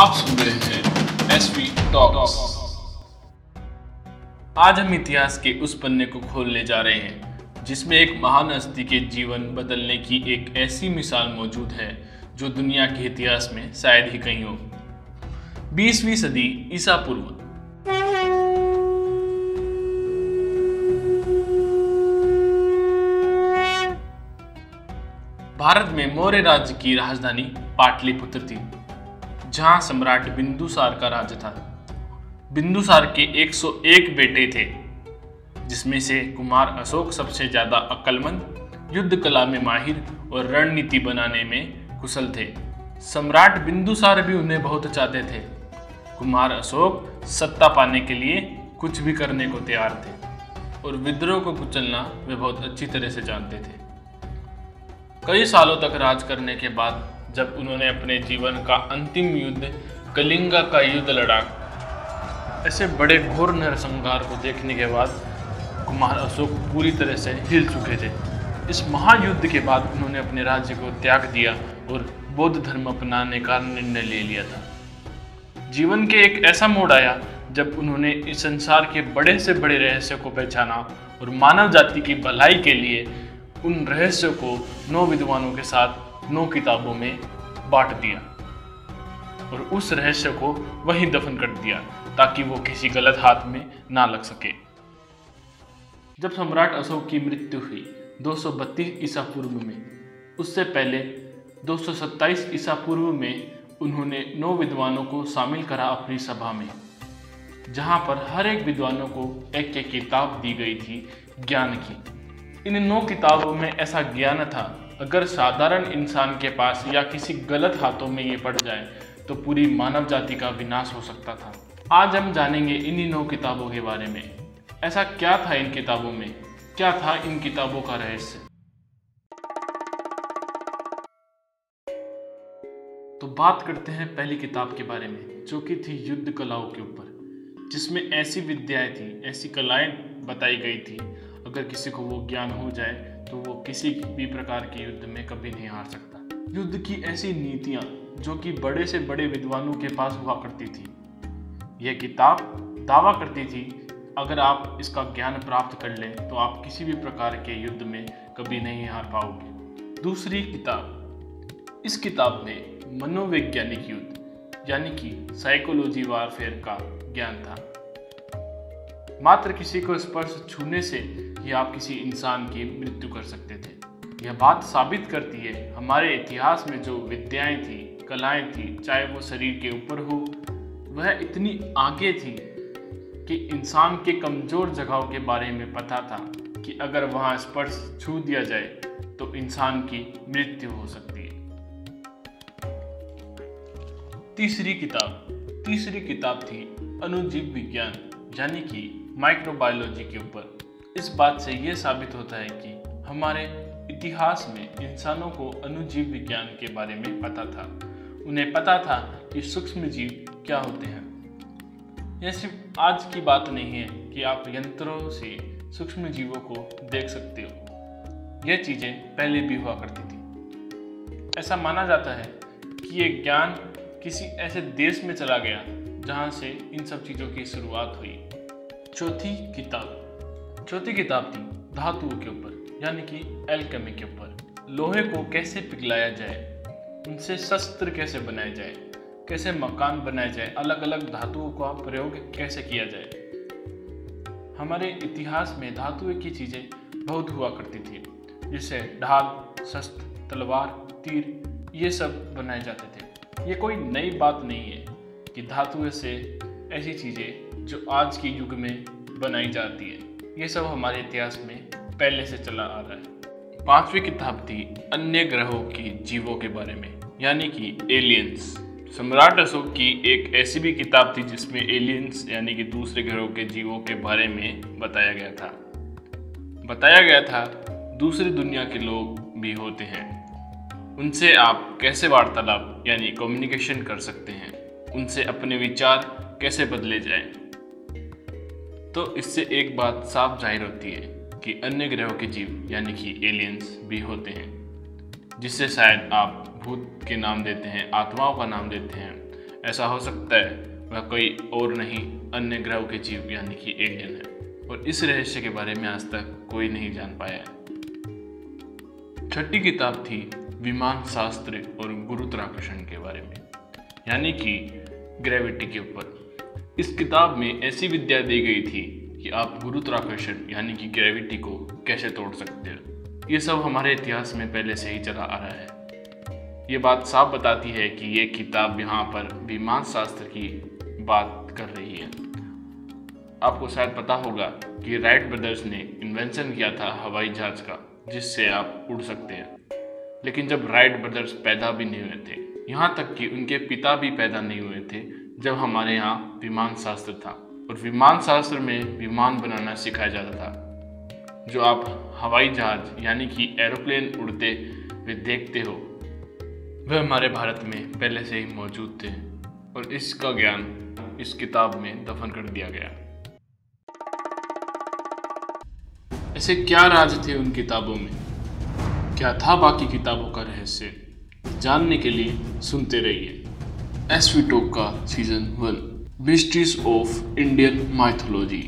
आप सुन रहे हैं एसपी टॉक्स आज हम इतिहास के उस पन्ने को खोलने जा रहे हैं, जिसमें एक महान हस्ती के जीवन बदलने की एक ऐसी मिसाल मौजूद है, जो दुनिया के इतिहास में शायद ही कहीं हो। 20वीं सदी ईसा पूर्व। भारत में मौर्य राज्य की राजधानी पाटलिपुत्र थी। जहाँ सम्राट बिंदुसार का राज्य था। बिंदुसार के 101 बेटे थे, जिसमें से कुमार अशोक सबसे ज़्यादा अक्लमंद युद्ध कला में माहिर और रणनीति बनाने में कुशल थे। सम्राट बिंदुसार भी उन्हें बहुत चाहते थे। कुमार अशोक सत्ता पाने के लिए कुछ भी करने को तैयार थे और विद्रोह को कुचलना वे बहुत अच्छी तरह से जानते थे। कई सालों तक राज करने के बाद जब उन्होंने अपने जीवन का अंतिम युद्ध, कलिंगा का युद्ध लड़ा। ऐसे बड़े घोर नरसंहार को देखने के बाद कुमार अशोक पूरी तरह से हिल चुके थे। इस महायुद्ध के बाद उन्होंने अपने राज्य को त्याग दिया और बौद्ध धर्म अपनाने का निर्णय ले लिया था। जीवन के एक ऐसा मोड़ आया जब उन्होंने इस संसार के बड़े से बड़े रहस्य को पहचाना और मानव जाति की भलाई के लिए उन रहस्यों को नौ विद्वानों के साथ नौ किताबों में बांट दिया और उस रहस्य को वहीं दफन कर दिया ताकि वो किसी गलत हाथ में ना लग सके। जब सम्राट अशोक की मृत्यु हुई 232 ईसा पूर्व में, उससे पहले 227 ईसा पूर्व में उन्होंने नौ विद्वानों को शामिल करा अपनी सभा में, जहाँ पर हर एक विद्वानों को एक एक किताब दी गई थी ज्ञान की। इन नौ किताबों में ऐसा ज्ञान था अगर साधारण इंसान के पास या किसी गलत हाथों में ये पड़ जाए तो पूरी मानव जाति का विनाश हो सकता था। आज हम जानेंगे इन्हीं नौ किताबों के बारे में। ऐसा क्या था इन किताबों में? क्या था इन किताबों का रहस्य? तो बात करते हैं पहली किताब के बारे में, जो कि थी युद्ध कलाओं के ऊपर, जिसमें ऐसी विद्याएँ थी, ऐसी कलाएँ बताई गई थी अगर किसी को वो ज्ञान हो जाए तो वो किसी भी प्रकार के युद्ध में कभी नहीं हार सकता। युद्ध की ऐसी नीतियाँ जो कि बड़े से बड़े विद्वानों के पास हुआ करती थी यह किताब दावा करती थी, अगर आप इसका ज्ञान प्राप्त कर लें तो आप किसी भी प्रकार के युद्ध में कभी नहीं हार पाओगे। दूसरी किताब, इस किताब में मनोवैज्ञानिक युद्ध, यानी कि साइकोलॉजी वारफेयर का ज्ञान था। मात्र किसी को स्पर्श छूने से ही आप किसी इंसान की मृत्यु कर सकते थे। यह बात साबित करती है हमारे इतिहास में जो विद्याएँ थी, कलाएँ थी, चाहे वो शरीर के ऊपर हो, वह इतनी आगे थी कि इंसान के कमज़ोर जगहों के बारे में पता था कि अगर वहाँ स्पर्श छू दिया जाए तो इंसान की मृत्यु हो सकती है। तीसरी किताब तीसरी किताब थी अनुजीव विज्ञान, यानी कि माइक्रोबायोलॉजी के ऊपर। इस बात से यह साबित होता है कि हमारे इतिहास में इंसानों को अनुजीव विज्ञान के बारे में पता था। उन्हें पता था कि सूक्ष्म जीव क्या होते हैं। यह सिर्फ़ आज की बात नहीं है कि आप यंत्रों से सूक्ष्म जीवों को देख सकते हो। यह चीज़ें पहले भी हुआ करती थी। ऐसा माना जाता है कि यह ज्ञान किसी ऐसे देश में चला गया जहाँ से इन सब चीज़ों की शुरुआत हुई। चौथी किताब। चौथी किताब थी, धातुओं के ऊपर, यानी कि एल्केमी के ऊपर। लोहे को कैसे पिघलाया जाए, उनसे शस्त्र कैसे बनाए जाए, कैसे मकान बनाए जाए अलग अलग धातुओं का प्रयोग कैसे किया जाए। हमारे इतिहास में धातुएँ की चीज़ें बहुत हुआ करती थी, जैसे ढाल, शस्त्र, तलवार, तीर, ये सब बनाए जाते थे। ये कोई नई बात नहीं है कि धातुएँ से ऐसी चीज़ें जो आज के युग में बनाई जाती है। ये सब हमारे इतिहास में पहले से चला आ रहा है। पांचवी किताब थी अन्य ग्रहों की जीवों के बारे में, यानी कि एलियंस। सम्राट अशोक की एक ऐसी भी किताब थी जिसमें एलियंस, यानी कि दूसरे ग्रहों के जीवों के बारे में बताया गया था। बताया गया था, दूसरी दुनिया के लोग भी होते हैं। उनसे आप कैसे वार्तालाप, यानी कम्युनिकेशन कर सकते हैं? उनसे अपने विचार कैसे बदले जाएँ? तो इससे एक बात साफ़ ज़ाहिर होती है कि अन्य ग्रहों के जीव, यानी कि एलियंस भी होते हैं, जिससे शायद आप भूत के नाम देते हैं, आत्माओं का नाम देते हैं। ऐसा हो सकता है वह कोई और नहीं, अन्य ग्रहों के जीव, यानी कि एलियन है। और इस रहस्य के बारे में आज तक कोई नहीं जान पाया है। छठी किताब थी विमान शास्त्र और गुरुत्वाकर्षण के बारे में, यानी कि ग्रेविटी के ऊपर। इस किताब में ऐसी विद्या दी गई थी कि आप गुरुत्वाकर्षण, यानी कि ग्रेविटी को कैसे तोड़ सकते हो? ये सब हमारे इतिहास में पहले से ही चला आ रहा है। ये बात साफ़ बताती है कि ये किताब यहाँ पर विमान शास्त्र की बात कर रही है। आपको शायद पता होगा कि राइट ब्रदर्स ने इन्वेंशन किया था हवाई जहाज़ का, जिससे आप उड़ सकते हैं। लेकिन जब राइट ब्रदर्स पैदा भी नहीं हुए थे, यहाँ तक कि उनके पिता भी पैदा नहीं हुए थे जब हमारे यहाँ विमान शास्त्र था और विमान शास्त्र में विमान बनाना सिखाया जाता था, जो आप हवाई जहाज़ यानी कि एरोप्लेन उड़ते हुए देखते हो, वह हमारे भारत में पहले से ही मौजूद थे और इसका ज्ञान इस किताब में दफन कर दिया गया। ऐसे क्या राज थे उन किताबों में? क्या था बाकी किताबों का रहस्य? जानने के लिए सुनते रहिए। एस वी टॉक का season one mysteries of Indian mythology